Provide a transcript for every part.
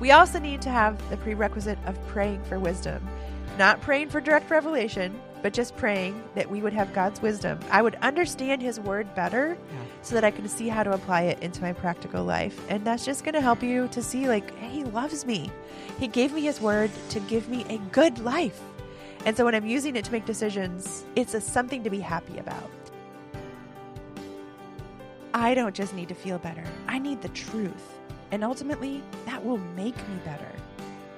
We also need to have the prerequisite of praying for wisdom. Not praying for direct revelation, but just praying that we would have God's wisdom. I would understand His word better Yeah. so that I can see how to apply it into my practical life. And that's just going to help you to see, like, hey, He loves me. He gave me His word to give me a good life. And so when I'm using it to make decisions, it's a, something to be happy about. I don't just need to feel better, I need the truth. And ultimately, that will make me better.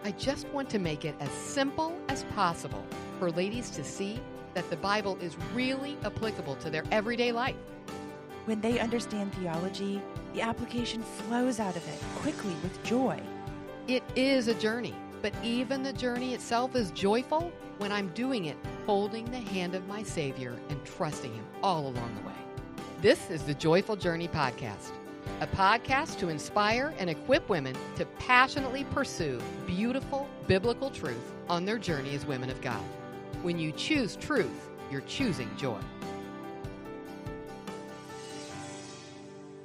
I just want to make it as simple as possible for ladies to see that the Bible is really applicable to their everyday life. When they understand theology, the application flows out of it quickly with joy. It is a journey, but even the journey itself is joyful when I'm doing it holding the hand of my Savior and trusting Him all along the way. This is the Joyful Journey Podcast, a podcast to inspire and equip women to passionately pursue beautiful biblical truth on their journey as women of God. When you choose truth, you're choosing joy.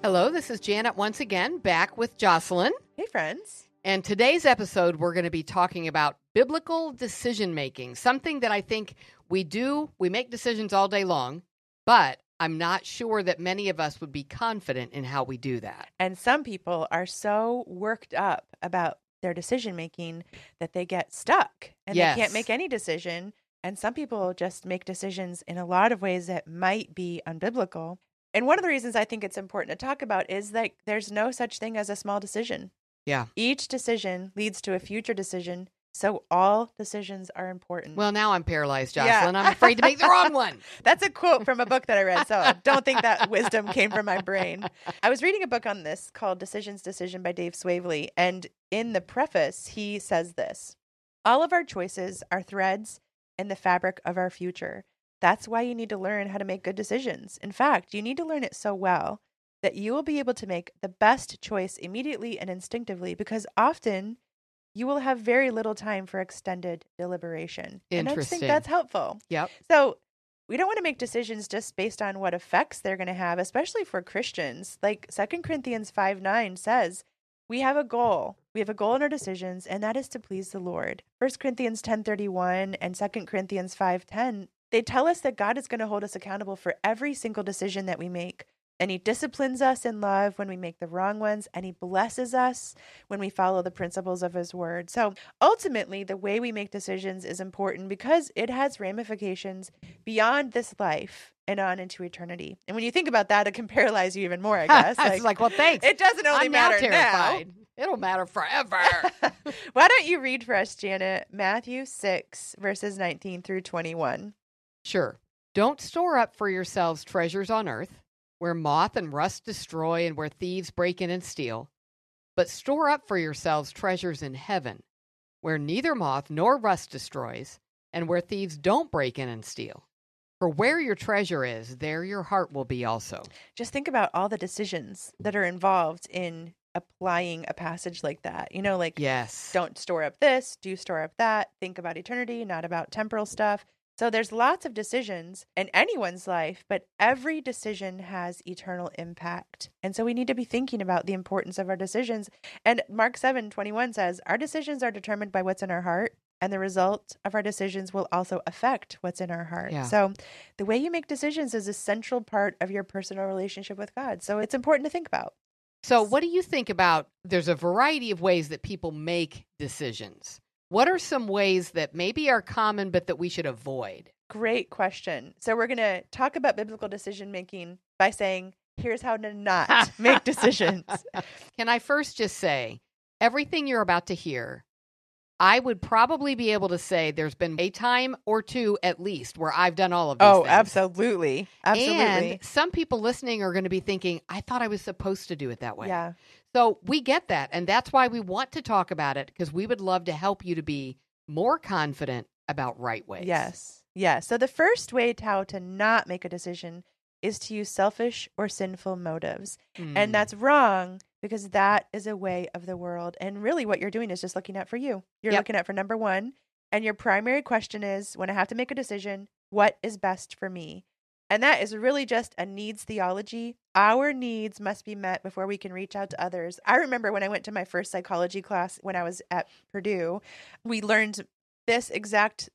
Hello, this is Janet once again, back with Jocelyn. Hey, friends. And today's episode, we're going to be talking about biblical decision making, something that I think we do. We make decisions all day long, but I'm not sure that many of us would be confident in how we do that. And some people are so worked up about their decision making that they get stuck and they can't make any decision. And some people just make decisions in a lot of ways that might be unbiblical. And one of the reasons I think it's important to talk about is that there's no such thing as a small decision. Yeah. Each decision leads to a future decision. So all decisions are important. Well, now I'm paralyzed, Yeah. Jocelyn. I'm afraid to make the wrong one. That's a quote from a book that I read. So don't think that wisdom came from my brain. I was reading a book on this called Decisions Decision by Dave Swavely. And in the preface, he says this All of our choices are threads in the fabric of our future. That's why you need to learn how to make good decisions. In fact, you need to learn it so well that you will be able to make the best choice immediately and instinctively because often you will have very little time for extended deliberation. And I just think that's helpful. Yep. So we don't want to make decisions just based on what effects they're going to have, especially for Christians. Like Second Corinthians 5 9 says, we have a goal. We have a goal in our decisions, and that is to please the Lord. First Corinthians ten thirty one and Second Corinthians five ten, they tell us that God is going to hold us accountable for every single decision that we make. And he disciplines us in love when we make the wrong ones, and he blesses us when we follow the principles of his word. So ultimately, the way we make decisions is important because it has ramifications beyond this life and on into eternity. And when you think about that, it can paralyze you even more, I guess. it's like, well, thanks. it doesn't only I'm now matter terrified. It'll matter forever. Why don't you read for us, Janet, Matthew 6, verses 19 through 21? Sure. Don't store up for yourselves treasures on earth, where moth and rust destroy and where thieves break in and steal, but store up for yourselves treasures in heaven, where neither moth nor rust destroys, and where thieves don't break in and steal. For where your treasure is, there your heart will be also. Just think about all the decisions that are involved in applying a passage like that. You know, like Yes. don't store up this, do store up that, think about eternity, not about temporal stuff. So there's lots of decisions in anyone's life, but every decision has eternal impact. And so we need to be thinking about the importance of our decisions. And Mark 7 21 says, Our decisions are determined by what's in our heart, and the result of our decisions will also affect what's in our heart. Yeah. So the way you make decisions is a central part of your personal relationship with God. So it's important to think about. So, what do you think about? There's a variety of ways that people make decisions. What are some ways that maybe are common but that we should avoid? Great question. So we're going to talk about biblical decision making by saying, here's how to not make decisions. Can I first just say, everything you're about to hear, I would probably be able to say there's been a time or two at least where I've done all of these Oh, things. absolutely. Absolutely. And some people listening are going to be thinking, I thought I was supposed to do it that way. yeah. So we get that. And that's why we want to talk about it because we would love to help you to be more confident about right ways. Yes. Yeah. So the first way to how to not make a decision is to use selfish or sinful motives. Mm. And that's wrong because that is a way of the world. And really what you're doing is just looking out for you. You're Yep. looking out for number 1, and your primary question is when I have to make a decision, what is best for me? And that is really just a needs theology. Our needs must be met before we can reach out to others. I remember when I went to my first psychology class when I was at Purdue, we learned this exact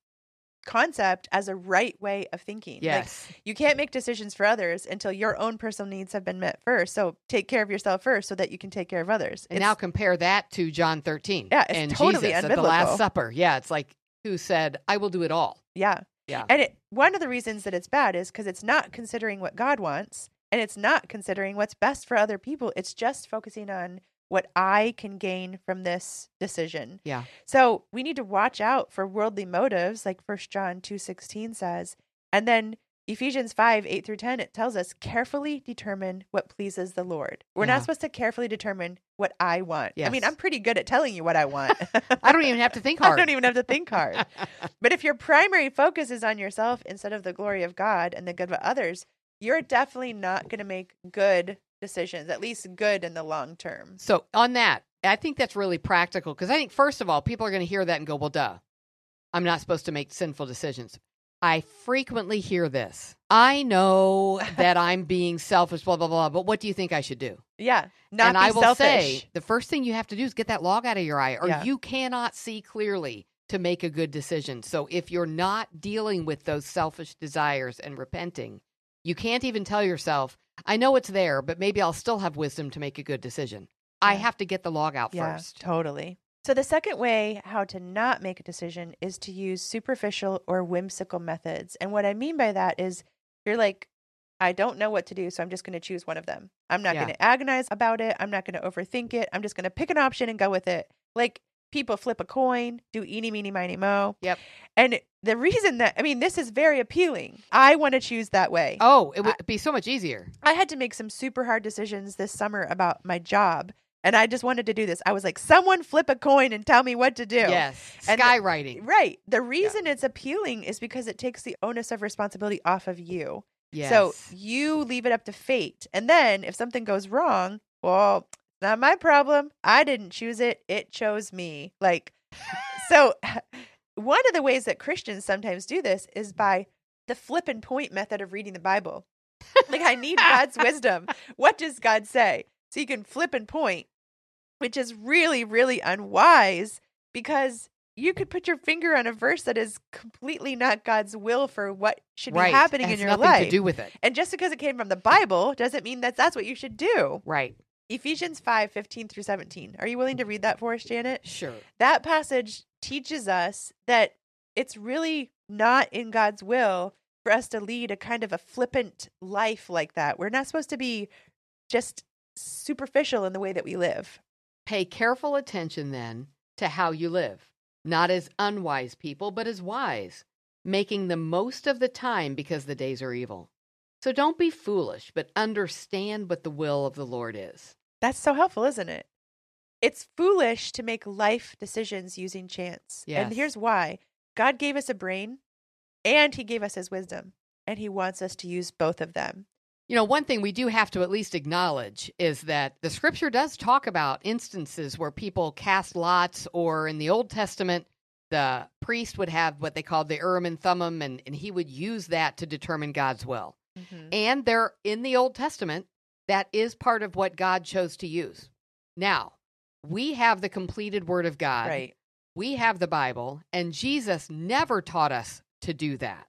concept as a right way of thinking. Like, Yes. you can't make decisions for others until your own personal needs have been met first. So take care of yourself first so that you can take care of others. and It's- now compare that to John 13. Yeah, it's and totally Jesus at the. Last Supper. Yeah, it's like who said, "I will do it all." yeah. Yeah. And it, one of the reasons that it's bad is because it's not considering what God wants and it's not considering what's best for other people. It's just focusing on what I can gain from this decision. Yeah. So we need to watch out for worldly motives, like First John two sixteen says. And then Ephesians 5, 8 through 10, it tells us carefully determine what pleases the Lord. We're Yeah. not supposed to carefully determine what I want. I mean, I'm pretty good at telling you what I want. I don't even have to think hard. I don't even have to think hard. But if your primary focus is on yourself instead of the glory of God and the good of others, you're definitely not going to make good decisions, at least good in the long term. So on that, I think that's really practical because I think first of all, people are going to hear that and go, "Well, duh, I'm not supposed to make sinful decisions." I frequently hear this. I know that I'm being selfish, blah blah blah. But what do you think I should do? Yeah. Not and be I will selfish. say, the first thing you have to do is get that log out of your eye, or Yeah. you cannot see clearly to make a good decision. So if you're not dealing with those selfish desires and repenting, you can't even tell yourself, "I know it's there, but maybe I'll still have wisdom to make a good decision." I have to get the log out yeah, first. totally. So the second way how to not make a decision is to use superficial or whimsical methods. And what I mean by that is you're like, I don't know what to do, so I'm just going to choose one of them. I'm not Yeah. going to agonize about it. I'm not going to overthink it. I'm just going to pick an option and go with it. Like people flip a coin, do eeny, meeny, miny, mo. Yep. And the reason that, I mean, this is very appealing. I want to choose that way. Oh, it would be so much easier. I had to make some super hard decisions this summer about my job. And I just wanted to do this. I was like, someone flip a coin and tell me what to do. Yes, And the- skywriting. Right. The reason it's appealing is because it takes the onus of responsibility off of you. Yes. So you leave it up to fate. And then if something goes wrong, well, not my problem. I didn't choose it. It chose me. Like, so one of the ways that Christians sometimes do this is by the flip and point method of reading the Bible. Like, I need God's wisdom. What does God say? So you can flip and point, which is really, really unwise because you could put your finger on a verse that is completely not God's will for what should right. be happening in your nothing life. to do with it. and just because it came from the Bible doesn't mean that that's what you should do. Right. Ephesians 5 15 through 17. Are you willing to read that for us, Janet? Sure. That passage teaches us that it's really not in God's will for us to lead a kind of a flippant life like that. We're not supposed to be just superficial in the way that we live. Pay careful attention then to how you live, not as unwise people, but as wise, making the most of the time because the days are evil. So don't be foolish, but understand what the will of the Lord is. That's so helpful, isn't it? It's foolish to make life decisions using chance. And here's why God gave us a brain and He gave us His wisdom, and He wants us to use both of them. You know, one thing we do have to at least acknowledge is that the scripture does talk about instances where people cast lots, or in the Old Testament, the priest would have what they called the Urim and Thummim, and, and he would use that to determine God's will. Mm-hmm. And there in the Old Testament, that is part of what God chose to use. Now, we have the completed Word of God. Right. We have the Bible, and Jesus never taught us to do that.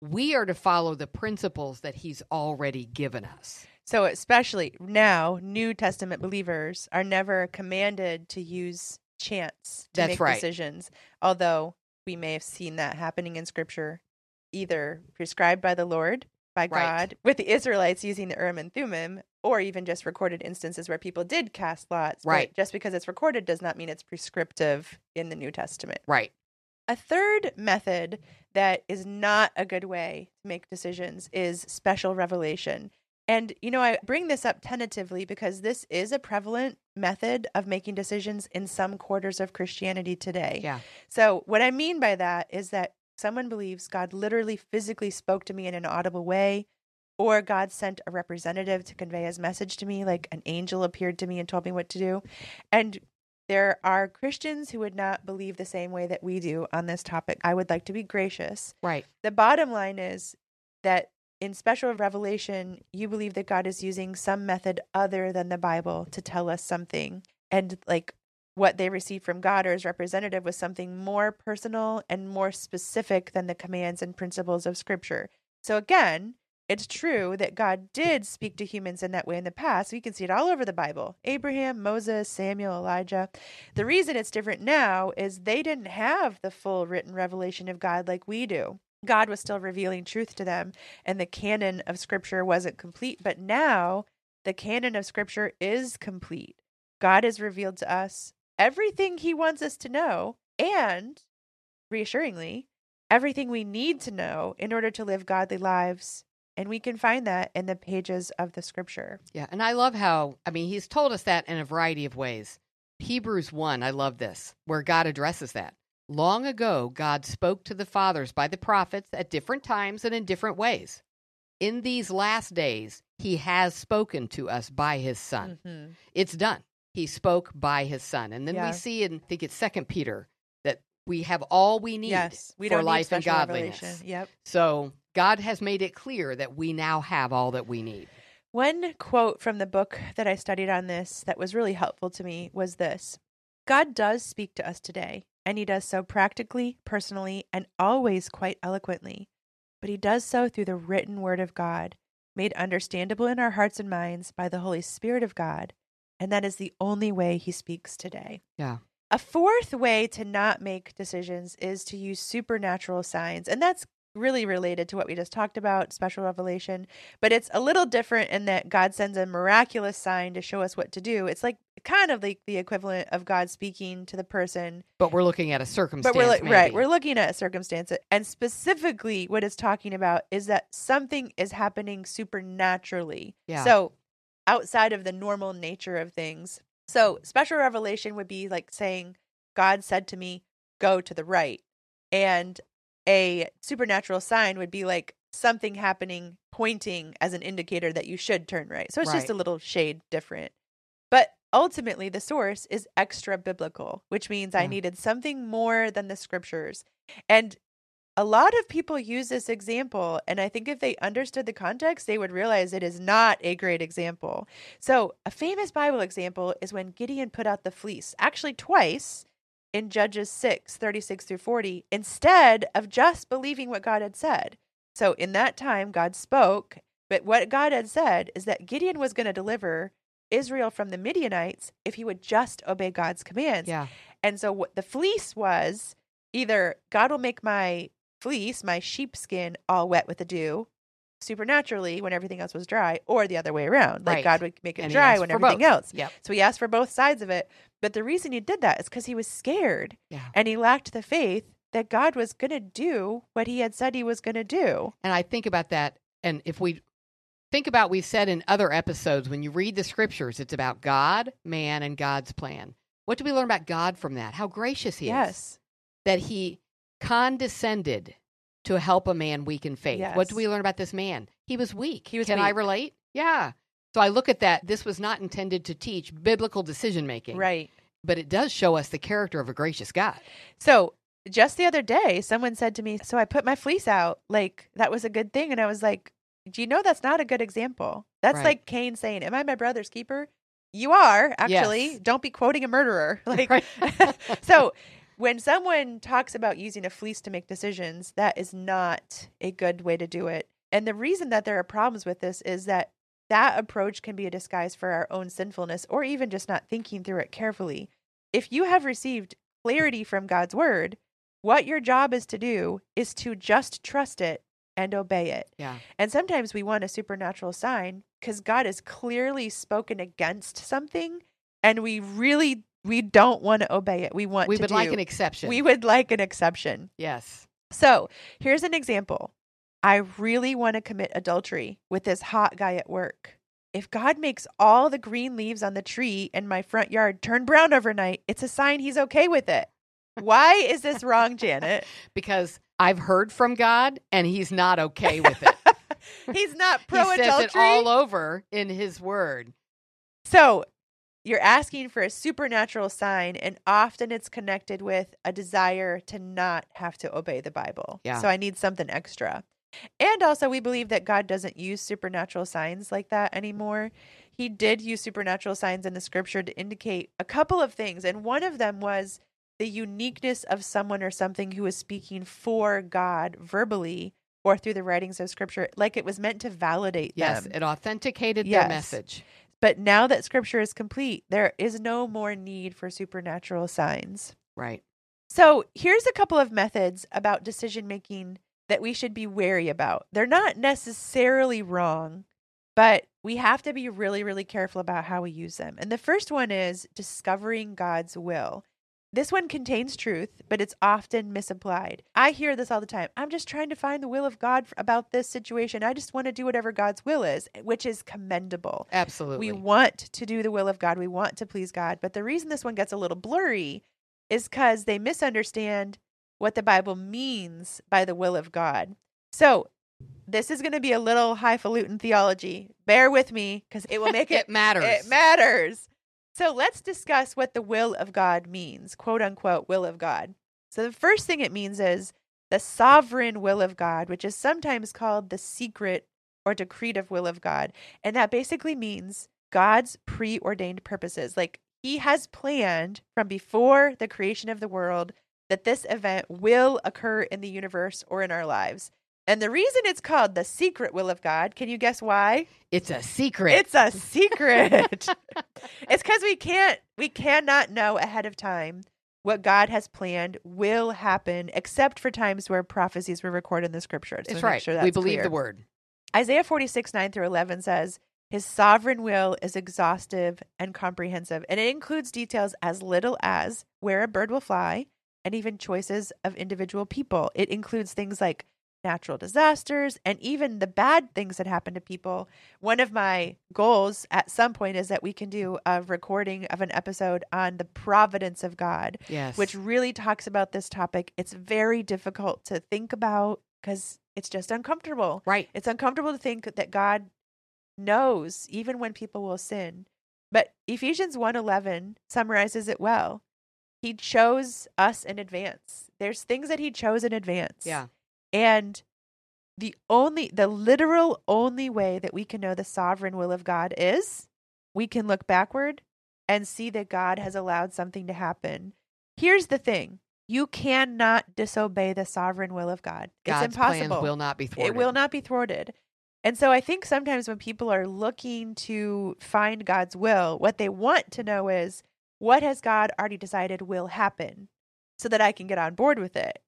We are to follow the principles that He's already given us. So, especially now, New Testament believers are never commanded to use chance to That's make right. decisions, although we may have seen that happening in Scripture, either prescribed by the Lord, by Right. God, with the Israelites using the Urim and Thummim, or even just recorded instances where people did cast lots. Right. just because it's recorded does not mean it's prescriptive in the New Testament. Right. A third method that is not a good way to make decisions is special revelation. And, you know, I bring this up tentatively because this is a prevalent method of making decisions in some quarters of Christianity today. Yeah. So, what I mean by that is that someone believes God literally physically spoke to me in an audible way, or God sent a representative to convey his message to me, like an angel appeared to me and told me what to do. And there are Christians who would not believe the same way that we do on this topic. I would like to be gracious. Right. The bottom line is that in special revelation, you believe that God is using some method other than the Bible to tell us something. And like what they received from God or as representative was something more personal and more specific than the commands and principles of Scripture. So again, it's true that God did speak to humans in that way in the past. We can see it all over the Bible Abraham, Moses, Samuel, Elijah. The reason it's different now is they didn't have the full written revelation of God like we do. God was still revealing truth to them, and the canon of Scripture wasn't complete. But now the canon of Scripture is complete. God has revealed to us everything He wants us to know, and reassuringly, everything we need to know in order to live godly lives and we can find that in the pages of the scripture. Yeah. And I love how, I mean, he's told us that in a variety of ways. Hebrews 1, I love this, where God addresses that. Long ago, God spoke to the fathers by the prophets at different times and in different ways. In these last days, he has spoken to us by his son. Mm-hmm. It's done. He spoke by his son. And then yeah. we see in, I think it's Second Peter, that we have all we need yes, we for life and godliness. Revelation. Yep. So God has made it clear that we now have all that we need. One quote from the book that I studied on this that was really helpful to me was this God does speak to us today, and He does so practically, personally, and always quite eloquently. But He does so through the written Word of God, made understandable in our hearts and minds by the Holy Spirit of God. And that is the only way He speaks today. Yeah. A fourth way to not make decisions is to use supernatural signs. And that's really related to what we just talked about, special revelation, but it's a little different in that God sends a miraculous sign to show us what to do. It's like kind of like the equivalent of God speaking to the person. But we're looking at a circumstance. But we're right, we're looking at a circumstance, and specifically, what it's talking about is that something is happening supernaturally. Yeah. So outside of the normal nature of things. So mm. special revelation would be like saying, God said to me, "Go to the right," and a supernatural sign would be like something happening pointing as an indicator that you should turn right. So it's right. just a little shade different. But ultimately, the source is extra biblical, which means yeah. I mm. needed something more than the scriptures. And a lot of people use this example, and I think if they understood the context, they would realize it is not a great example. So, a famous Bible example is when Gideon put out the fleece, actually, twice in Judges 6 36 through 40 instead of just believing what God had said. So in that time, God spoke, but what God had said is that Gideon was going to deliver Israel from the Midianites if he would just obey God's commands. Yeah. And so what the fleece was either God will make my fleece, my sheepskin, all wet with the dew, supernaturally when everything else was dry, or the other way around. Like right. God would make it and dry when everything both. else. Yep. So he asked for both sides of it. But the reason he did that is because he was scared. Yeah. And he lacked the faith that God was going to do what he had said he was going to do. And I think about that. And if we think about we've said in other episodes, when you read the scriptures, it's about God, man, and God's plan. What do we learn about God from that? How gracious he yes. is. That he condescended to help a man weak in faith. Yes. What do we learn about this man? He was weak. He was Can weak. I relate? Yeah. So I look at that. This was not intended to teach biblical decision making. Right. But it does show us the character of a gracious God. So just the other day, someone said to me, So I put my fleece out. Like, that was a good thing. And I was like, Do you know that's not a good example? That's Right. like Cain saying, Am I my brother's keeper? You are, actually. Yes. Don't be quoting a murderer. Like, Right. so when someone talks about using a fleece to make decisions, that is not a good way to do it. And the reason that there are problems with this is that that approach can be a disguise for our own sinfulness or even just not thinking through it carefully. If you have received clarity from God's word, what your job is to do is to just trust it and obey it. Yeah. And sometimes we want a supernatural sign because God has clearly spoken against something and we really we don't want to obey it. We want We would like an exception. we would like an exception. yes. So here's an example. I really want to commit adultery with this hot guy at work. If God makes all the green leaves on the tree in my front yard turn brown overnight, it's a sign he's okay with it. Why is this wrong, Janet? Because I've heard from God and he's not okay with it. He's not pro he says adultery. it all over in his word. So you're asking for a supernatural sign, and often it's connected with a desire to not have to obey the Bible. Yeah. So I need something extra. And also, we believe that God doesn't use supernatural signs like that anymore. He did use supernatural signs in the scripture to indicate a couple of things. And one of them was the uniqueness of someone or something who was speaking for God verbally or through the writings of scripture, like it was meant to validate Yes, them. it authenticated Yes. their message. But now that scripture is complete, there is no more need for supernatural signs. Right. So here's a couple of methods about decision making that we should be wary about. They're not necessarily wrong, but we have to be really, really careful about how we use them. And the first one is discovering God's will. This one contains truth, but it's often misapplied. I hear this all the time. I'm just trying to find the will of God about this situation. I just want to do whatever God's will is, which is commendable. Absolutely. We want to do the will of God. We want to please God. But the reason this one gets a little blurry is because they misunderstand what the Bible means by the will of God. So, this is going to be a little highfalutin theology. Bear with me because it will make it, it matters. it matters. So, let's discuss what the will of God means, quote unquote, will of God. So, the first thing it means is the sovereign will of God, which is sometimes called the secret or decretive will of God. And that basically means God's preordained purposes. Like he has planned from before the creation of the world that this event will occur in the universe or in our lives. And the reason it's called the secret will of God, can you guess why? it's a secret. It's a secret. it's cuz we can't we cannot know ahead of time what God has planned will happen except for times where prophecies were recorded in the scriptures. It's So right. sure we believe clear. the word. Isaiah 46, 9 through 11 says, His sovereign will is exhaustive and comprehensive, and it includes details as little as where a bird will fly and even choices of individual people. It includes things like natural disasters and even the bad things that happen to people. One of my goals at some point is that we can do a recording of an episode on the providence of God Yes. which really talks about this topic. It's very difficult to think about because it's just uncomfortable. right. It's uncomfortable to think that God knows even when people will sin. But Ephesians 1:11 summarizes it well. He chose us in advance. There's things that he chose in advance. Yeah. And the only the literal only way that we can know the sovereign will of God is we can look backward and see that God has allowed something to happen. Here's the thing. You cannot disobey the sovereign will of God. God's it's impossible. will not be thwarted. It will not be thwarted. And so I think sometimes when people are looking to find God's will, what they want to know is what has God already decided will happen so that I can get on board with it.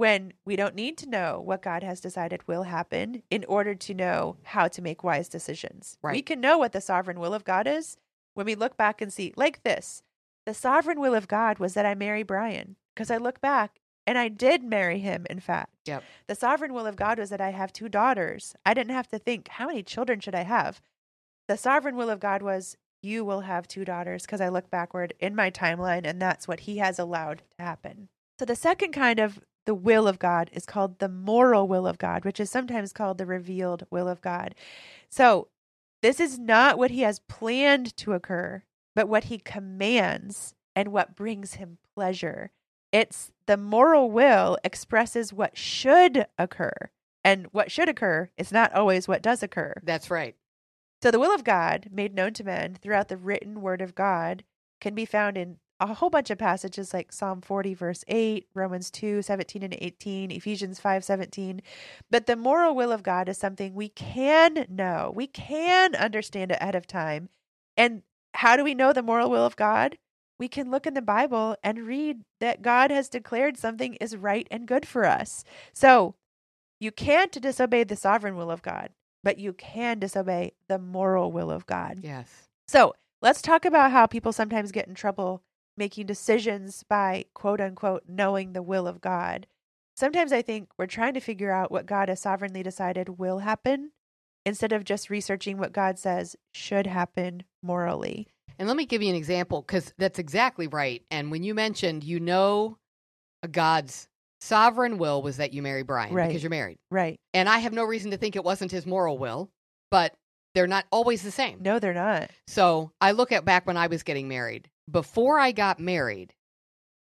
When we don't need to know what God has decided will happen in order to know how to make wise decisions. We can know what the sovereign will of God is when we look back and see, like this the sovereign will of God was that I marry Brian because I look back and I did marry him, in fact. Yep. The sovereign will of God was that I have two daughters. I didn't have to think, how many children should I have? The sovereign will of God was, you will have two daughters because I look backward in my timeline and that's what he has allowed to happen. So the second kind of the will of God is called the moral will of God, which is sometimes called the revealed will of God. So this is not what he has planned to occur, but what he commands and what brings him pleasure. It's the moral will expresses what should occur. And what should occur is not always what does occur. That's right. So the will of God, made known to men throughout the written word of God, can be found in a whole bunch of passages like Psalm 40, verse 8, Romans 2, 17 and 18, Ephesians 5, 17. But the moral will of God is something we can know, we can understand it ahead of time. And how do we know the moral will of God? We can look in the Bible and read that God has declared something is right and good for us. So you can't disobey the sovereign will of God, but you can disobey the moral will of God. Yes. So let's talk about how people sometimes get in trouble making decisions by quote unquote knowing the will of God. Sometimes I think we're trying to figure out what God has sovereignly decided will happen instead of just researching what God says should happen morally. And let me give you an example because that's exactly right. And when you mentioned, you know, uh, God's sovereign will was that you marry Brian Right. because you're married. Right. And I have no reason to think it wasn't his moral will, but they're not always the same. No, they're not. So I look at back when I was getting married. Before I got married,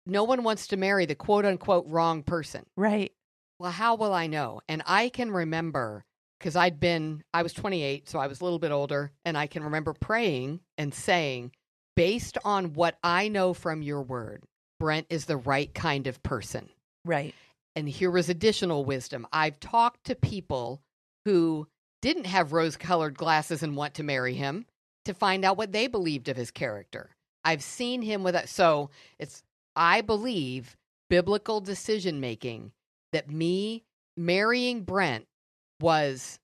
no one wants to marry the quote unquote wrong person. Right. Well, how will I know? And I can remember because I'd been, I was 28, so I was a little bit older, and I can remember praying and saying, based on what I know from your word, Brent is the right kind of person. Right. And here was additional wisdom. I've talked to people who didn't have rose colored glasses and want to marry him to find out what they believed of his character. I've seen him with that. So it's, I believe, biblical decision making that me marrying Brent was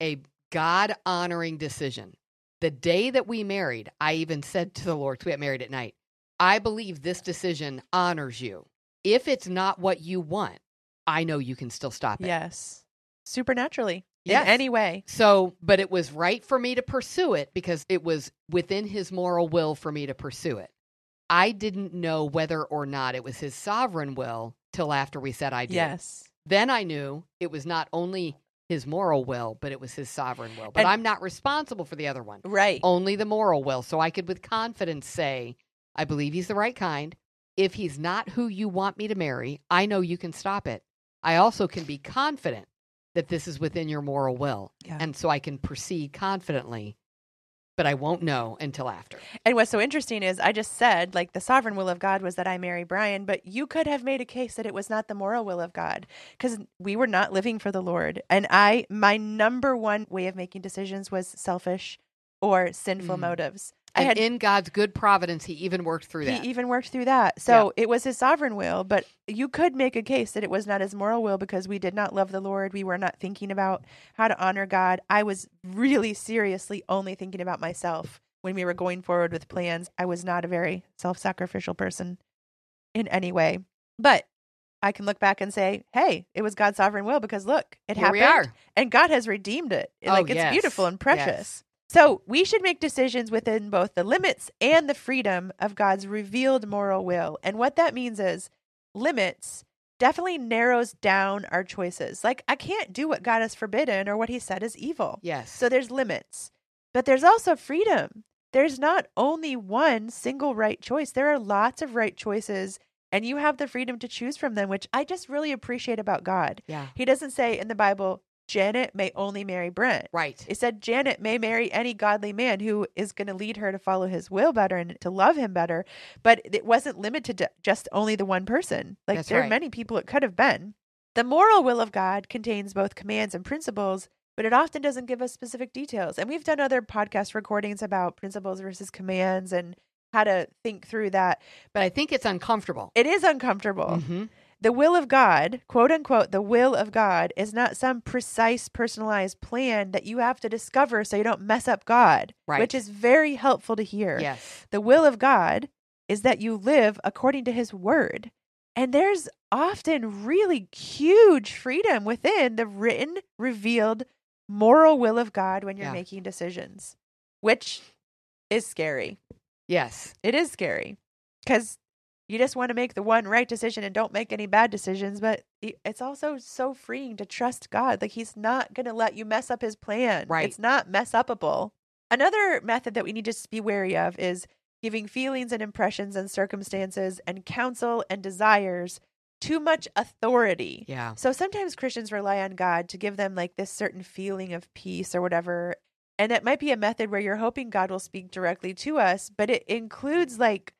a God honoring decision. The day that we married, I even said to the Lord, we got married at night, I believe this decision honors you. If it's not what you want, I know you can still stop it. Yes. Supernaturally. Yes. In any way. So, but it was right for me to pursue it because it was within his moral will for me to pursue it. I didn't know whether or not it was his sovereign will till after we said I did. Yes. Then I knew it was not only his moral will, but it was his sovereign will. But And- I'm not responsible for the other one, Right. only the moral will. So I could with confidence say, I believe he's the right kind. If he's not who you want me to marry, I know you can stop it. I also can be confident that this is within your moral will. Yeah. And so I can proceed confidently, but I won't know until after. And what's so interesting is I just said, like, the sovereign will of God was that I marry Brian, but you could have made a case that it was not the moral will of God because we were not living for the Lord. And I, my number one way of making decisions was selfish or sinful Mhm. motives. And had in God's good providence, he even worked through that. He even worked through that. So it was his sovereign will, but you could make a case that it was not his moral will because we did not love the Lord. We were not thinking about how to honor God. I was really seriously only thinking about myself when we were going forward with plans. I was not a very self sacrificial person in any way. But I can look back and say, hey, it was God's sovereign will because look, it Here happened and God has redeemed it. Oh, like it's yes. beautiful and precious. Yes. So we should make decisions within both the limits and the freedom of God's revealed moral will. And what that means is limits definitely narrows down our choices. Like I can't do what God has forbidden or what he said is evil. Yes. So there's limits. But there's also freedom. There's not only one single right choice. There are lots of right choices and you have the freedom to choose from them, which I just really appreciate about God. yeah. He doesn't say in the Bible, Janet may only marry Brent. Right. It said Janet may marry any godly man who is going to lead her to follow his will better and to love him better. But it wasn't limited to just only the one person. Like That's there are many people it could have been. The moral will of God contains both commands and principles, but it often doesn't give us specific details. And we've done other podcast recordings about principles versus commands and how to think through that. But I think it's uncomfortable. It is uncomfortable. Mhm. The will of God, quote unquote, the will of God is not some precise, personalized plan that you have to discover so you don't mess up God, Right. which is very helpful to hear. Yes. The will of God is that you live according to his word. And there's often really huge freedom within the written, revealed moral will of God when you're Yeah. making decisions, which is scary. Yes. It is scary because you just want to make the one right decision and don't make any bad decisions. But it's also so freeing to trust God. Like He's not going to let you mess up His plan. Right. It's not mess upable. Another method that we need to be wary of is giving feelings and impressions and circumstances and counsel and desires too much authority. Yeah. So sometimes Christians rely on God to give them like this certain feeling of peace or whatever. And it might be a method where you're hoping God will speak directly to us, but it includes like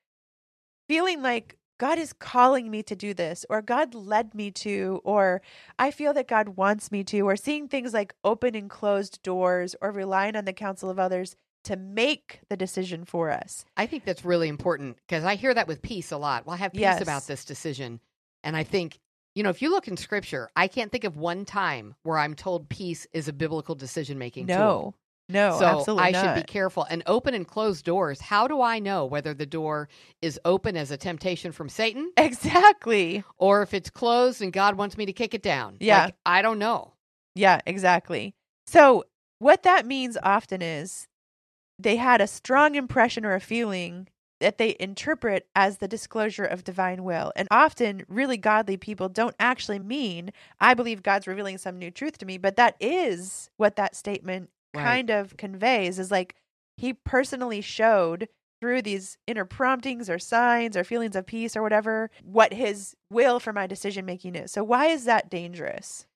feeling like God is calling me to do this, or God led me to, or I feel that God wants me to, or seeing things like open and closed doors, or relying on the counsel of others to make the decision for us. I think that's really important because I hear that with peace a lot. Well, I have peace Yes. about this decision. And I think, you know, if you look in scripture, I can't think of one time where I'm told peace is a biblical decision making tool. No, so absolutely I not. should be careful. And open and closed doors. How do I know whether the door is open as a temptation from Satan exactly. or if it's closed and God wants me to kick it down? Yeah. Like, I don't know. Yeah, exactly. So, what that means often is they had a strong impression or a feeling that they interpret as the disclosure of divine will. And often, really godly people don't actually mean, I believe God's revealing some new truth to me, but that is what that statement Right. kind of conveys is like he personally showed through these inner promptings or signs or feelings of peace or whatever what his will for my decision making is. So why is that dangerous?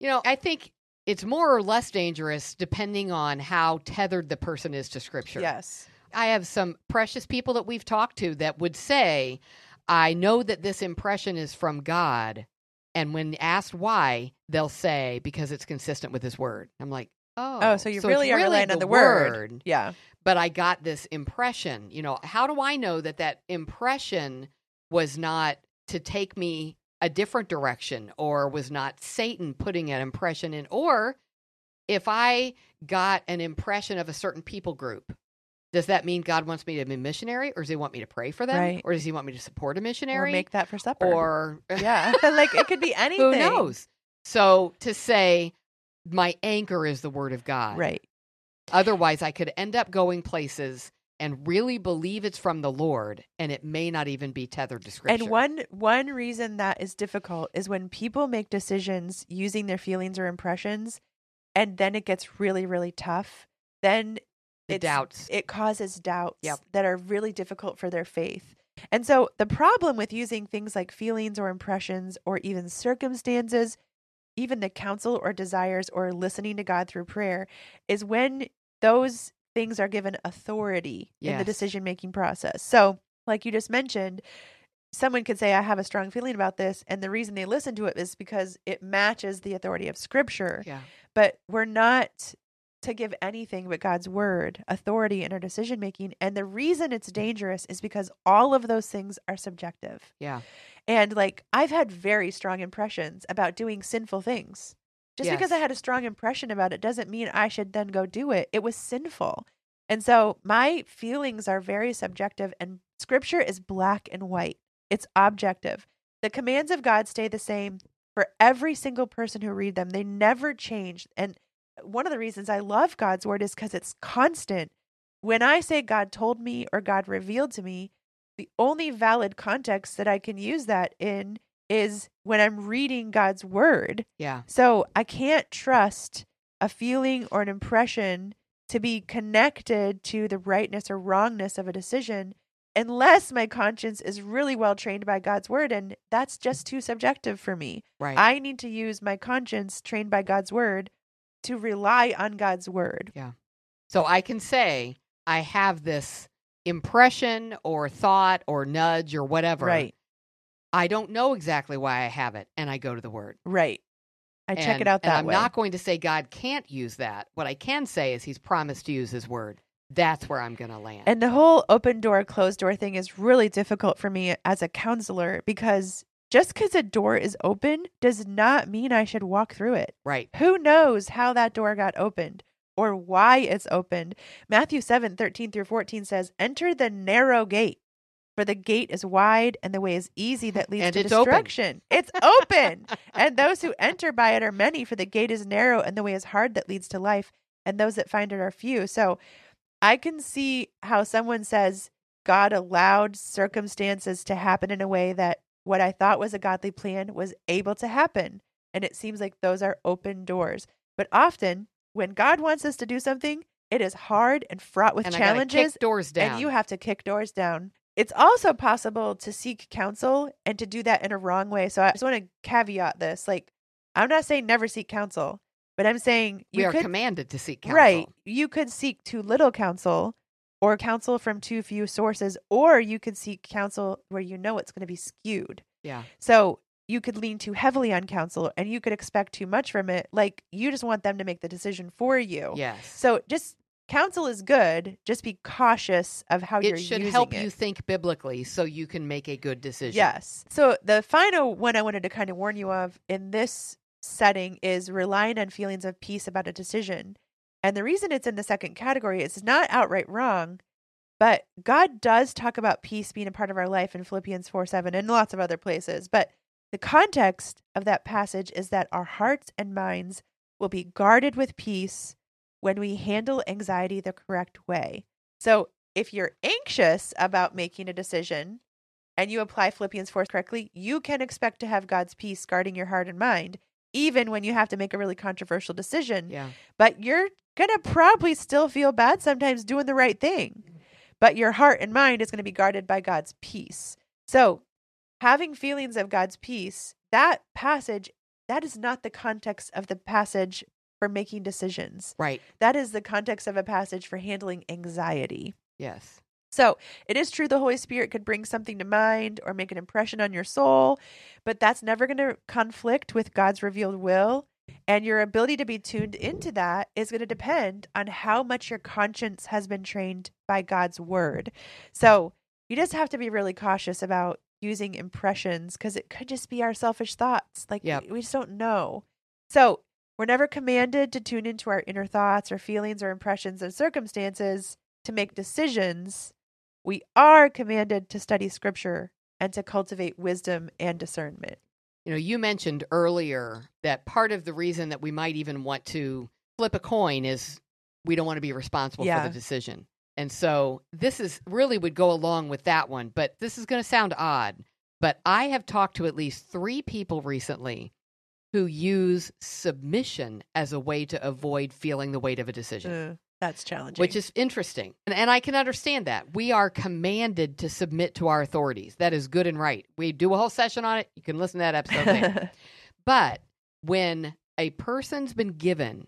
You know, I think it's more or less dangerous depending on how tethered the person is to scripture. Yes. I have some precious people that we've talked to that would say, I know that this impression is from God. And when asked why, they'll say, because it's consistent with his word. I'm like, oh. Oh, so you it's really are relying on the word. Yeah. But I got this impression. You know, how do I know that that impression was not to take me a different direction or was not Satan putting an impression in? Or if I got an impression of a certain people group does that mean God wants me to be a missionary, or does He want me to pray for them, Right. or does He want me to support a missionary? Or make that for supper. or yeah. like it could be anything. who knows? So to say my anchor is the Word of God, Right. Otherwise, I could end up going places and really believe it's from the Lord, and it may not even be tethered to Scripture. And one one reason that is difficult is when people make decisions using their feelings or impressions, and then it gets really really tough. Then the it's- doubts. it causes doubts Yep. that are really difficult for their faith. And so the problem with using things like feelings or impressions or even circumstances, even the counsel or desires or listening to God through prayer, is when those things are given authority in the decision making process. So, like you just mentioned, someone could say, I have a strong feeling about this. And the reason they listen to it is because it matches the authority of scripture yeah, but we're not to give anything but God's word authority in our decision making. And the reason it's dangerous is because all of those things are subjective. yeah, And like I've had very strong impressions about doing sinful things. Just because I had a strong impression about it doesn't mean I should then go do it. It was sinful. And so my feelings are very subjective, and scripture is black and white, it's objective. The commands of God stay the same for every single person who read them, they never change. And one of the reasons I love God's word is because it's constant. When I say God told me or God revealed to me, the only valid context that I can use that in is when I'm reading God's word. yeah, So I can't trust a feeling or an impression to be connected to the rightness or wrongness of a decision unless my conscience is really well trained by God's word. And that's just too subjective for me. right. I need to use my conscience trained by God's word to rely on God's word. Yeah. So I can say I have this impression or thought or nudge or whatever. Right. I don't know exactly why I have it, and I go to the word. Right. I check And- it out that and I'm way. not going to say God can't use that. What I can say is He's promised to use His word. That's where I'm going to land. And the whole open door, closed door thing is really difficult for me as a counselor because just because a door is open does not mean I should walk through it. right. Who knows how that door got opened or why it's opened? Matthew 7 13 through 14 says, Enter the narrow gate, for the gate is wide and the way is easy that leads And to it's open. destruction. It's open. and those who enter by it are many, for the gate is narrow and the way is hard that leads to life, and those that find it are few. So I can see how someone says God allowed circumstances to happen in a way that what I thought was a godly plan was able to happen. And it seems like those are open doors. But often, when God wants us to do something, it is hard and fraught with and challenges, doors down. and you have to kick doors down. It's also possible to seek counsel and to do that in a wrong way. So I just want to caveat this. Like, I'm not saying never seek counsel, but I'm saying we you are could commanded to seek counsel. Right. You could seek too little counsel or counsel from too few sources, or you could seek counsel where you know it's going to be skewed. Yeah. So you could lean too heavily on counsel and you could expect too much from it. Like you just want them to make the decision for you. Yes. So just counsel is good. Just be cautious of how you're it should help you think biblically so you can make a good decision. Yes. So the final one I wanted to kind of warn you of in this setting is relying on feelings of peace about a decision. And the reason it's in the second category is it's not outright wrong, but God does talk about peace being a part of our life in Philippians 4 7 and lots of other places. But the context of that passage is that our hearts and minds will be guarded with peace when we handle anxiety the correct way. So if you're anxious about making a decision, and you apply Philippians 4 correctly, you can expect to have God's peace guarding your heart and mind, even when you have to make a really controversial decision. Yeah. But you're to probably still feel bad sometimes doing the right thing. but your heart and mind is going to be guarded by God's peace. So, having feelings of God's peace, that passage, that is not the context of the passage for making decisions. Right. That is the context of a passage for handling anxiety. Yes. So it is true the Holy Spirit could bring something to mind or make an impression on your soul, but that's never going to conflict with God's revealed will. And your ability to be tuned into that is going to depend on how much your conscience has been trained by God's word. So you just have to be really cautious about using impressions because it could just be our selfish thoughts. Like Yep. we just don't know. So we're never commanded to tune into our inner thoughts or feelings or impressions and circumstances to make decisions. We are commanded to study scripture and to cultivate wisdom and discernment. You know, you mentioned earlier that part of the reason that we might even want to flip a coin is we don't want to be responsible Yeah. for the decision. And so this is really would go along with that one, but this is going to sound odd. But I have talked to at least three people recently who use submission as a way to avoid feeling the weight of a decision. That's challenging. which is interesting. And, and I can understand that. We are commanded to submit to our authorities. That is good and right. We do a whole session on it. You can listen to that episode later. But when a person's been given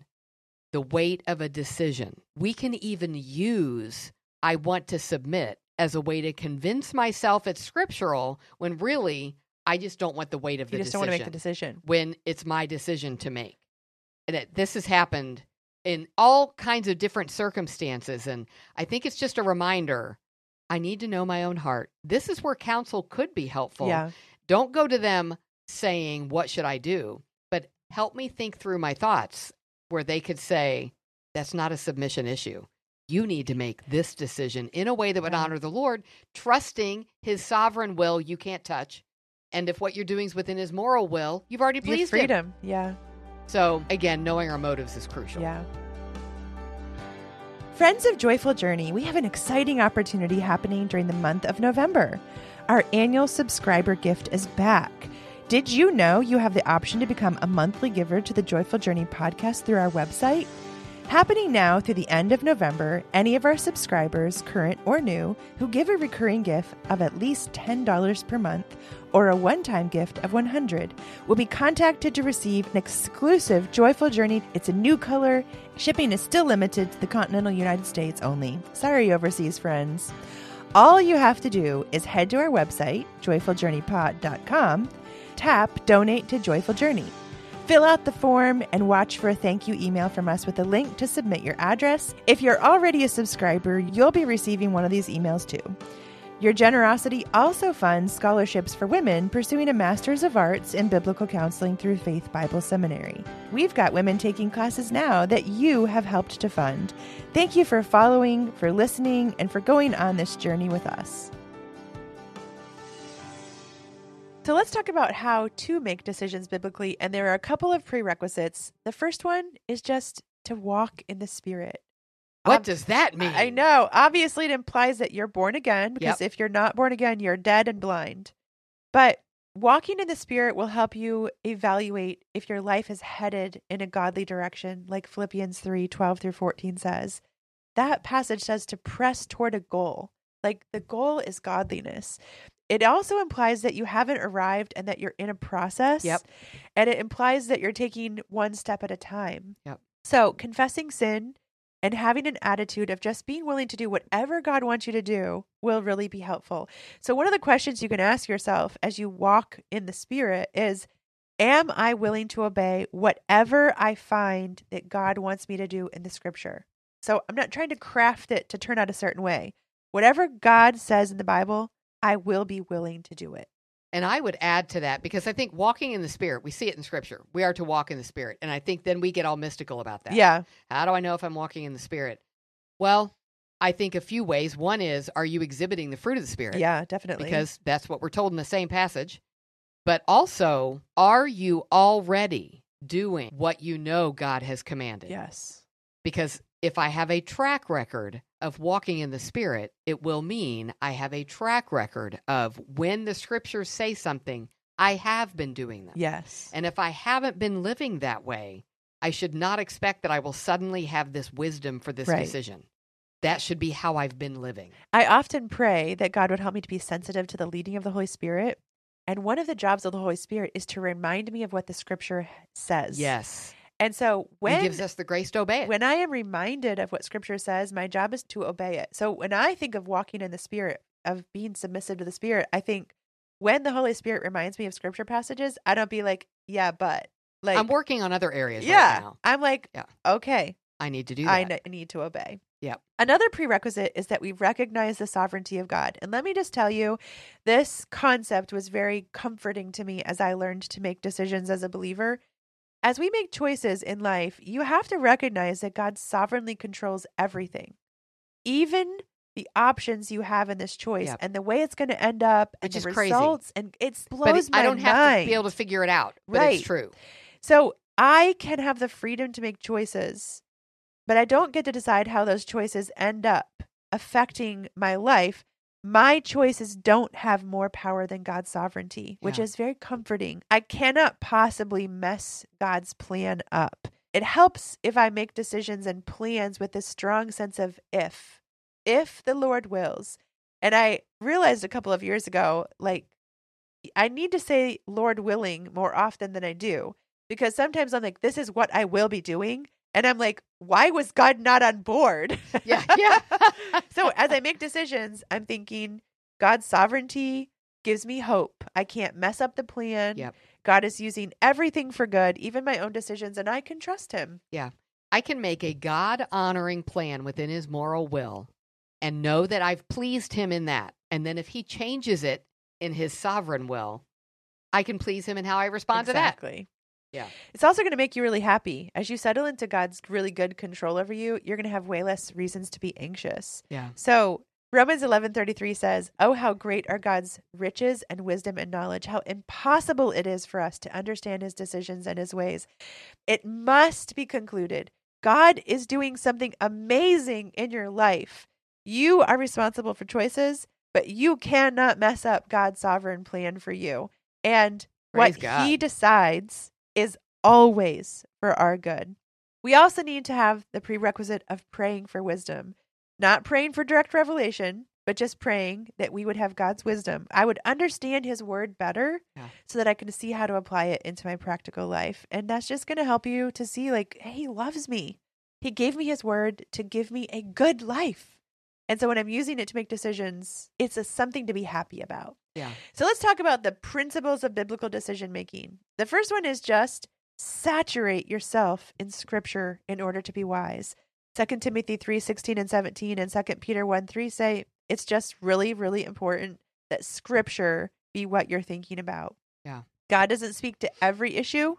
the weight of a decision, we can even use I want to submit as a way to convince myself it's scriptural when really I just don't want the weight of you the just decision don't want to make the decision. when it's my decision to make. And it, this has happened in all kinds of different circumstances. And I think it's just a reminder I need to know my own heart. This is where counsel could be helpful. Yeah. Don't go to them saying, What should I do? But help me think through my thoughts where they could say, That's not a submission issue. You need to make this decision in a way that would Yeah. honor the Lord, trusting his sovereign will you can't touch. And if what you're doing is within his moral will, you've already pleased him. freedom. Yeah. So again, knowing our motives is crucial. Yeah. Friends of Joyful Journey, we have an exciting opportunity happening during the month of November. Our annual subscriber gift is back. Did you know you have the option to become a monthly giver to the Joyful Journey podcast through our website? Happening now through the end of November, any of our subscribers, current or new, who give a recurring gift of at least $10 per month or a one-time gift of 100 will be contacted to receive an exclusive Joyful Journey. It's a new color. Shipping is still limited to the continental United States only. Sorry overseas friends. All you have to do is head to our website, joyfuljourneypod.com, tap donate to Joyful Journey. Fill out the form and watch for a thank you email from us with a link to submit your address. If you're already a subscriber, you'll be receiving one of these emails too. Your generosity also funds scholarships for women pursuing a Master's of Arts in Biblical Counseling through Faith Bible Seminary. We've got women taking classes now that you have helped to fund. Thank you for following, for listening, and for going on this journey with us. So let's talk about how to make decisions biblically. And there are a couple of prerequisites. The first one is just to walk in the Spirit. What Ob- does that mean? I know. Obviously, it implies that you're born again because if you're not born again, you're dead and blind. But walking in the Spirit will help you evaluate if your life is headed in a godly direction, like Philippians 3 12 through 14 says. That passage says to press toward a goal. Like the goal is godliness. It also implies that you haven't arrived and that you're in a process. Yep. And it implies that you're taking one step at a time. Yep. So confessing sin and having an attitude of just being willing to do whatever God wants you to do will really be helpful. So, one of the questions you can ask yourself as you walk in the Spirit is Am I willing to obey whatever I find that God wants me to do in the scripture? So, I'm not trying to craft it to turn out a certain way. Whatever God says in the Bible, I will be willing to do it. And I would add to that because I think walking in the Spirit, we see it in Scripture. We are to walk in the Spirit. And I think then we get all mystical about that. Yeah. How do I know if I'm walking in the Spirit? Well, I think a few ways. One is, are you exhibiting the fruit of the Spirit? Yeah, definitely. Because that's what we're told in the same passage. But also, are you already doing what you know God has commanded? yes. Because if I have a track record of walking in the Spirit, it will mean I have a track record of when the scriptures say something, I have been doing them. Yes. And if I haven't been living that way, I should not expect that I will suddenly have this wisdom for this Right. decision. that should be how I've been living. I often pray that God would help me to be sensitive to the leading of the Holy Spirit. And one of the jobs of the Holy Spirit is to remind me of what the scripture says. Yes. And so when he gives us the grace to obey it. when I am reminded of what scripture says, my job is to obey it. So when I think of walking in the spirit, of being submissive to the spirit, I think when the Holy Spirit reminds me of scripture passages, I don't be like, yeah, but like I'm working on other areas yeah, right now. I'm like, Yeah. okay, I need to do I that. n- need to obey. Yep. Another prerequisite is that we recognize the sovereignty of God. And let me just tell you, this concept was very comforting to me as I learned to make decisions as a believer. As we make choices in life, you have to recognize that God sovereignly controls everything, even the options you have in this choice Yep. and the way it's going to end up and Which the is crazy. results. And it blows it- my I don't have to be able to figure it out. But Right. it's true. So I can have the freedom to make choices, but I don't get to decide how those choices end up affecting my life. My choices don't have more power than God's sovereignty, which Yeah. is very comforting. I cannot possibly mess God's plan up. It helps if I make decisions and plans with a strong sense of if, if the Lord wills. And I realized a couple of years ago, like, I need to say Lord willing more often than I do because sometimes I'm like, this is what I will be doing. And I'm like, why was God not on board? Yeah. Yeah. so as I make decisions, I'm thinking God's sovereignty gives me hope. I can't mess up the plan. Yep. God is using everything for good, even my own decisions, and I can trust him. Yeah. I can make a God honoring plan within his moral will and know that I've pleased him in that. And then if he changes it in his sovereign will, I can please him in how I respond to that. exactly. Yeah. It's also going to make you really happy. As you settle into God's really good control over you, you're going to have way less reasons to be anxious. Yeah. So Romans 11:33 says, "Oh how great are God's riches and wisdom and knowledge, how impossible it is for us to understand his decisions and his ways." It must be concluded, God is doing something amazing in your life. You are responsible for choices, but you cannot mess up God's sovereign plan for you. And Praise what God. he decides is always for our good. We also need to have the prerequisite of praying for wisdom, not praying for direct revelation, but just praying that we would have God's wisdom. I would understand his word better Yeah. so that I can see how to apply it into my practical life. And that's just going to help you to see, like, hey, he loves me. He gave me his word to give me a good life. And so when I'm using it to make decisions, it's a, something to be happy about. Yeah. So let's talk about the principles of biblical decision making. The first one is just saturate yourself in scripture in order to be wise. 2 Timothy 3 16 and 17 and 2 Peter 1 3 say it's just really, really important that scripture be what you're thinking about. Yeah. God doesn't speak to every issue,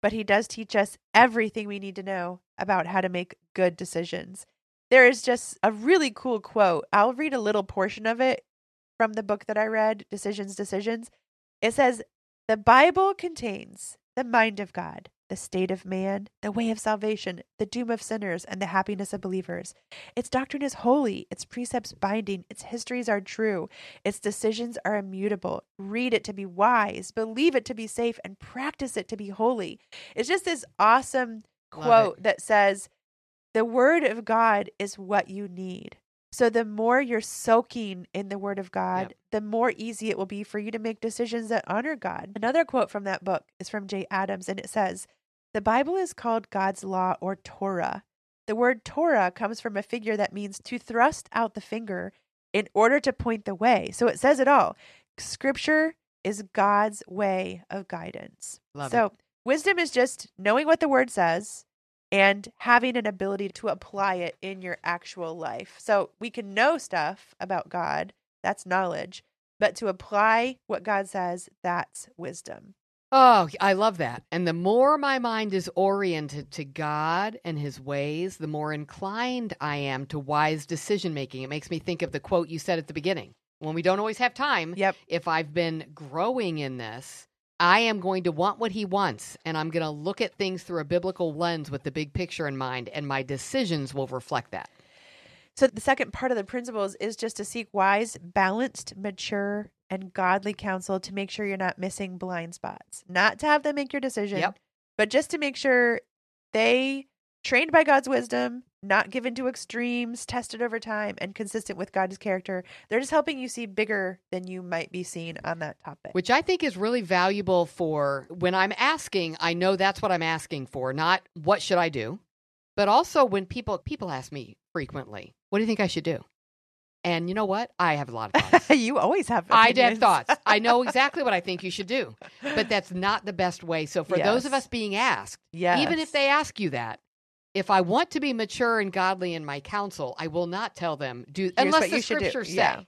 but he does teach us everything we need to know about how to make good decisions. There is just a really cool quote. I'll read a little portion of it from the book that I read, Decisions, Decisions. It says, The Bible contains the mind of God, the state of man, the way of salvation, the doom of sinners, and the happiness of believers. Its doctrine is holy, its precepts binding, its histories are true, its decisions are immutable. Read it to be wise, believe it to be safe, and practice it to be holy. It's just this awesome Love quote that says, The word of God is what you need. So the more you're soaking in the word of God, Yep. the more easy it will be for you to make decisions that honor God. Another quote from that book is from Jay Adams, and it says, The Bible is called God's law or Torah. The word Torah comes from a figure that means to thrust out the finger in order to point the way. So it says it all. Scripture is God's way of guidance. Love so it. wisdom is just knowing what the word says and having an ability to apply it in your actual life. So we can know stuff about God, that's knowledge, but to apply what God says, that's wisdom. Oh, I love that. And the more my mind is oriented to God and his ways, the more inclined I am to wise decision making. It makes me think of the quote you said at the beginning. When we don't always have time, Yep. if I've been growing in this, I am going to want what he wants, and I'm going to look at things through a biblical lens with the big picture in mind, and my decisions will reflect that. So the second part of the principles is just to seek wise, balanced, mature, and godly counsel to make sure you're not missing blind spots. Not to have them make your decision, Yep. but just to make sure they trained by God's wisdom, not given to extremes, tested over time, and consistent with God's character. They're just helping you see bigger than you might be seeing on that topic. Which I think is really valuable for when I'm asking, I know that's what I'm asking for, not what should I do? But also when people people ask me frequently, what do you think I should do? And you know what? I have a lot of thoughts. you always have. I have thoughts. I know exactly what I think you should do, but that's not the best way. So for those of us being asked, Yes. even if they ask you that, if I want to be mature and godly in my counsel, I will not tell them do unless the you should do. scriptures say. Yeah.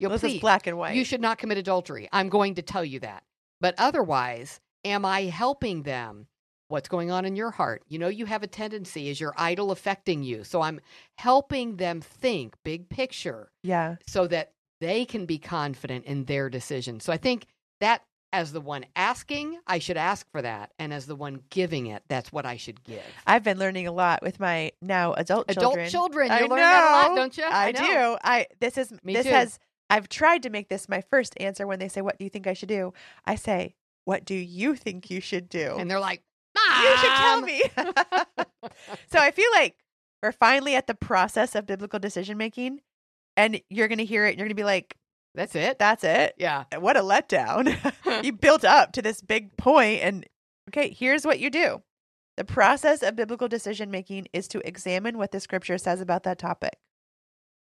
You know, Unless black and white. you should not commit adultery. I'm going to tell you that. But otherwise, am I helping them? What's going on in your heart? You know, you have a tendency, is your idol affecting you? So I'm helping them think big picture yeah. so that they can be confident in their decision. So I think that as the one asking, I should ask for that. And as the one giving it, that's what I should give. I've been learning a lot with my now adult Adult children. children, I you learn that a lot, don't you? I, know. do. I this is Me this too. has I've tried to make this my first answer when they say what do you think I should do? I say, "What do you think you should do?" And they're like, Mom! you should tell me. so I feel like we're finally at the process of biblical decision making and you're going to hear it and you're going to be like, That's it. "That's it." yeah. Eh, what a letdown. you built up to this big point and okay, here's what you do. The process of biblical decision making is to examine what the scripture says about that topic.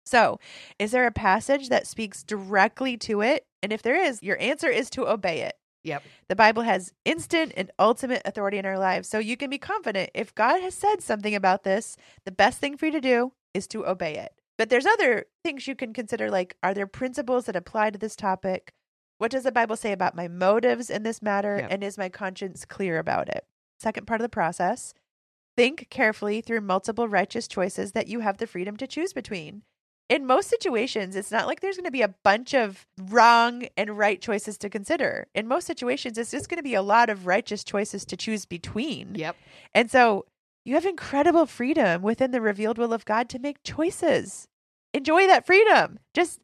So, is there a passage that speaks directly to it? And if there is, your answer is to obey it. Yep. The Bible has instant and ultimate authority in our lives. So you can be confident if God has said something about this, the best thing for you to do is to obey it. But there's other things you can consider like are there principles that apply to this topic? What does the Bible say about my motives in this matter? Yep. And is my conscience clear about it? Second part of the process think carefully through multiple righteous choices that you have the freedom to choose between. In most situations, it's not like there's going to be a bunch of wrong and right choices to consider. In most situations, it's just going to be a lot of righteous choices to choose between. Yep. And so you have incredible freedom within the revealed will of God to make choices. Enjoy that freedom. Just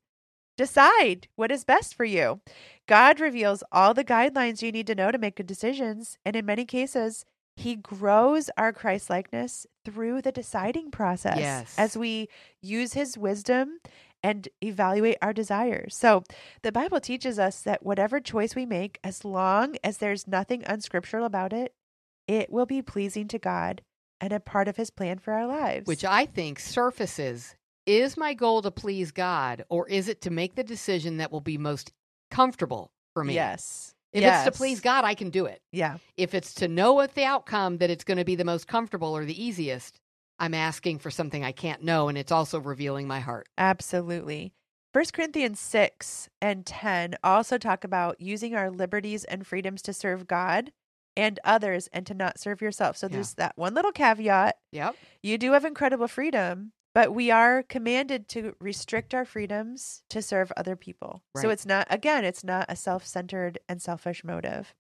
decide what is best for you. God reveals all the guidelines you need to know to make good decisions. And in many cases, He grows our Christ likeness through the deciding process Yes. as we use His wisdom and evaluate our desires. So the Bible teaches us that whatever choice we make, as long as there's nothing unscriptural about it, it will be pleasing to God and a part of his plan for our lives. Which I think surfaces is my goal to please God or is it to make the decision that will be most comfortable for me? Yes. If yes. it's to please God, I can do it. Yeah. If it's to know what the outcome that it's going to be the most comfortable or the easiest, I'm asking for something I can't know and it's also revealing my heart. Absolutely. 1 Corinthians 6 and 10 also talk about using our liberties and freedoms to serve God and others and to not serve yourself. So Yeah. there's that one little caveat. Yep. You do have incredible freedom, but we are commanded to restrict our freedoms to serve other people. So it's not, again, it's not a self centered and selfish motive.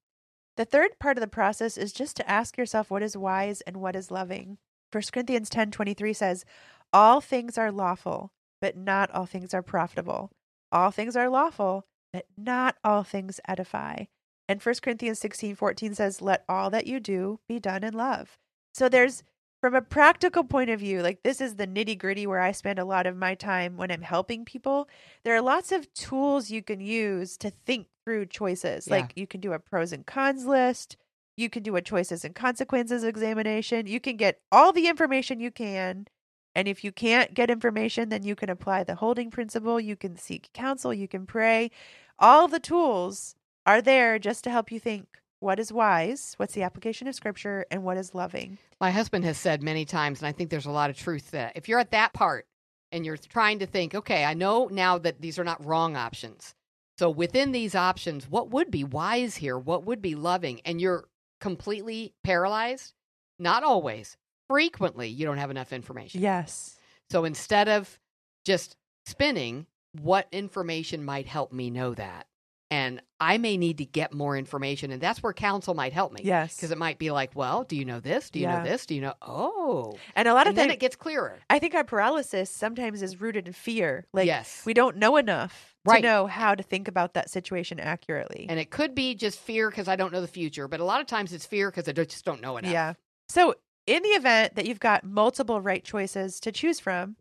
The third part of the process is just to ask yourself what is wise and what is loving. 1 Corinthians ten twenty three says, All things are lawful, but not all things are profitable. All things are lawful, but not all things edify. And 1 Corinthians sixteen fourteen says, Let all that you do be done in love. So there's from a practical point of view, like this is the nitty gritty where I spend a lot of my time when I'm helping people. There are lots of tools you can use to think through choices. Yeah. Like you can do a pros and cons list, you can do a choices and consequences examination, you can get all the information you can. And if you can't get information, then you can apply the holding principle, you can seek counsel, you can pray. All the tools are there just to help you think what is wise, what's the application of scripture, and what is loving. My husband has said many times, and I think there's a lot of truth that. If you're at that part and you're trying to think, okay, I know now that these are not wrong options. So within these options, what would be wise here? What would be loving? And you're completely paralyzed? Not always. Frequently, you don't have enough information. Yes. So instead of just spinning, what information might help me know that? And I may need to get more information, and that's where counsel might help me. Yes. Because it might be like, well, do you know this? Do you Yeah. know this? Do you know? Oh. And a lot of And then it gets clearer. I think our paralysis sometimes is rooted in fear. Like yes. we don't know enough Right. to know how to think about that situation accurately. and it could be just fear because I don't know the future, but a lot of times it's fear because I just don't know enough. Yeah. So in the event that you've got multiple right choices to choose from,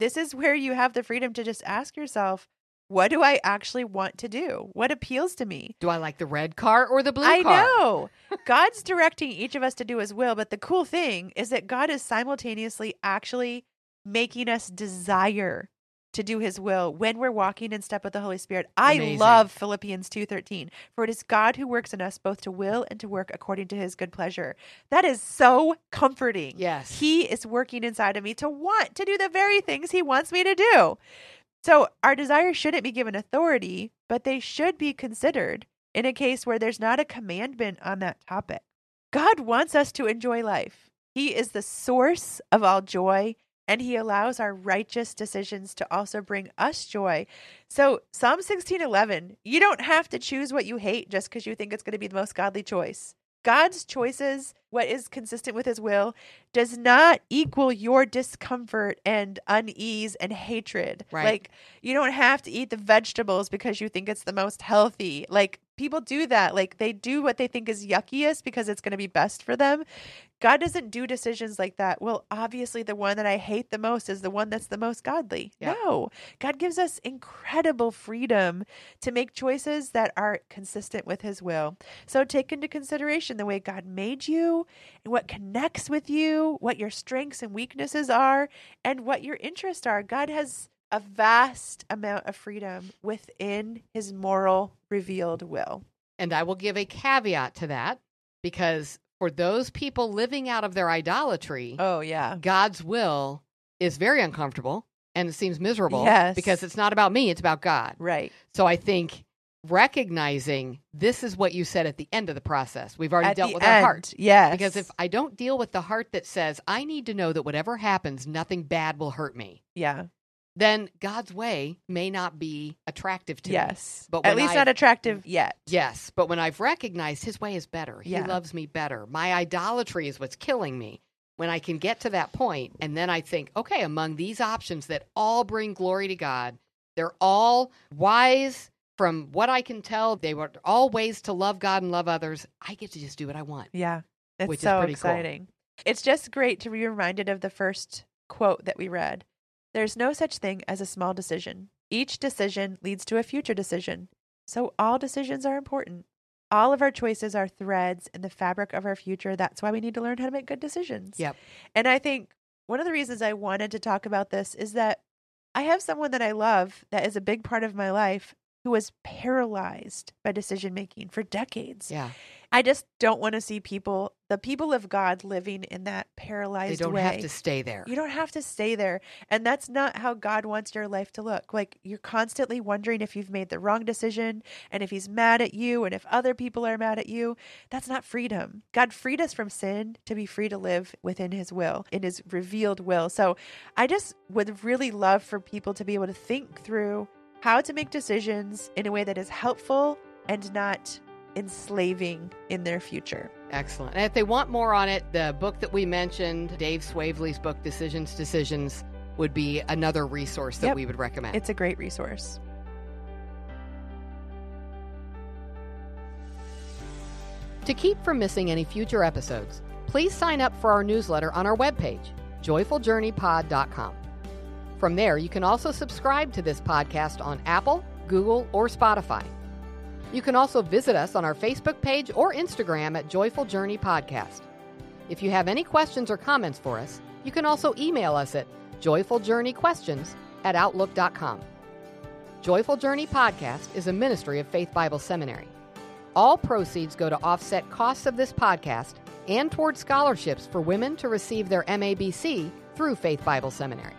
this is where you have the freedom to just ask yourself, what do I actually want to do? What appeals to me? Do I like the red car or the blue I car? I know. God's directing each of us to do his will, but the cool thing is that God is simultaneously actually making us desire to do his will when we're walking in step with the Holy Spirit. I Amazing. love Philippians 2:13. For it is God who works in us both to will and to work according to his good pleasure. That is so comforting. Yes. He is working inside of me to want to do the very things he wants me to do. So our desires shouldn't be given authority, but they should be considered in a case where there's not a commandment on that topic. God wants us to enjoy life. He is the source of all joy, and He allows our righteous decisions to also bring us joy. So, Psalm 16:11, you don't have to choose what you hate just because you think it's going to be the most godly choice. God's choices, what is consistent with his will, does not equal your discomfort and unease and hatred. Right. Like, you don't have to eat the vegetables because you think it's the most healthy. Like, people do that. Like, they do what they think is yuckiest because it's going to be best for them. God doesn't do decisions like that. Well, obviously, the one that I hate the most is the one that's the most godly. Yeah. No, God gives us incredible freedom to make choices that are consistent with His will. So take into consideration the way God made you and what connects with you, what your strengths and weaknesses are, and what your interests are. God has a vast amount of freedom within His moral revealed will. And I will give a caveat to that because for those people living out of their idolatry, Oh, yeah. God's will is very uncomfortable and it seems miserable Yes. because it's not about me, it's about God. Right. So I think recognizing this is what you said at the end of the process. We've already At dealt with end, our heart. Yes. Because if I don't deal with the heart that says, I need to know that whatever happens, nothing bad will hurt me, yeah. Then God's way may not be attractive to me. Yes. But At least I- not attractive yet. Yes, but when I've recognized his way is better, he loves me better. My idolatry is what's killing me. When I can get to that point, and then I think, okay, among these options that all bring glory to God, they're all wise from what I can tell. They were all ways to love God and love others. I get to just do what I want. Yeah. It's Which is so pretty cool. exciting. It's just great to be reminded of the first quote that we read. There's no such thing as a small decision. Each decision leads to a future decision. So all decisions are important. All of our choices are threads in the fabric of our future. That's why we need to learn how to make good decisions. Yep. And I think one of the reasons I wanted to talk about this is that I have someone that I love that is a big part of my life who was paralyzed by decision making for decades. Yeah. I just don't want to see people, the people of God, living in that paralyzed They don't way. have to stay there. You don't have to stay there. And that's not how God wants your life to look. Like you're constantly wondering if you've made the wrong decision and if he's mad at you and if other people are mad at you. That's not freedom. God freed us from sin to be free to live within his will, in his revealed will. So I just would really love for people to be able to think through how to make decisions in a way that is helpful and not enslaving in their future. Excellent. And if they want more on it, the book that we mentioned, Dave Swavely's book, Decisions, Decisions, would be another resource that Yep. we would recommend. It's a great resource. To keep from missing any future episodes, please sign up for our newsletter on our webpage, joyfuljourneypod.com. From there, you can also subscribe to this podcast on Apple, Google, or Spotify. You can also visit us on our Facebook page or Instagram at Joyful Journey Podcast. If you have any questions or comments for us, you can also email us at joyfuljourneyquestions at outlook.com. Joyful Journey Podcast is a ministry of Faith Bible Seminary. All proceeds go to offset costs of this podcast and toward scholarships for women to receive their MABC through Faith Bible Seminary.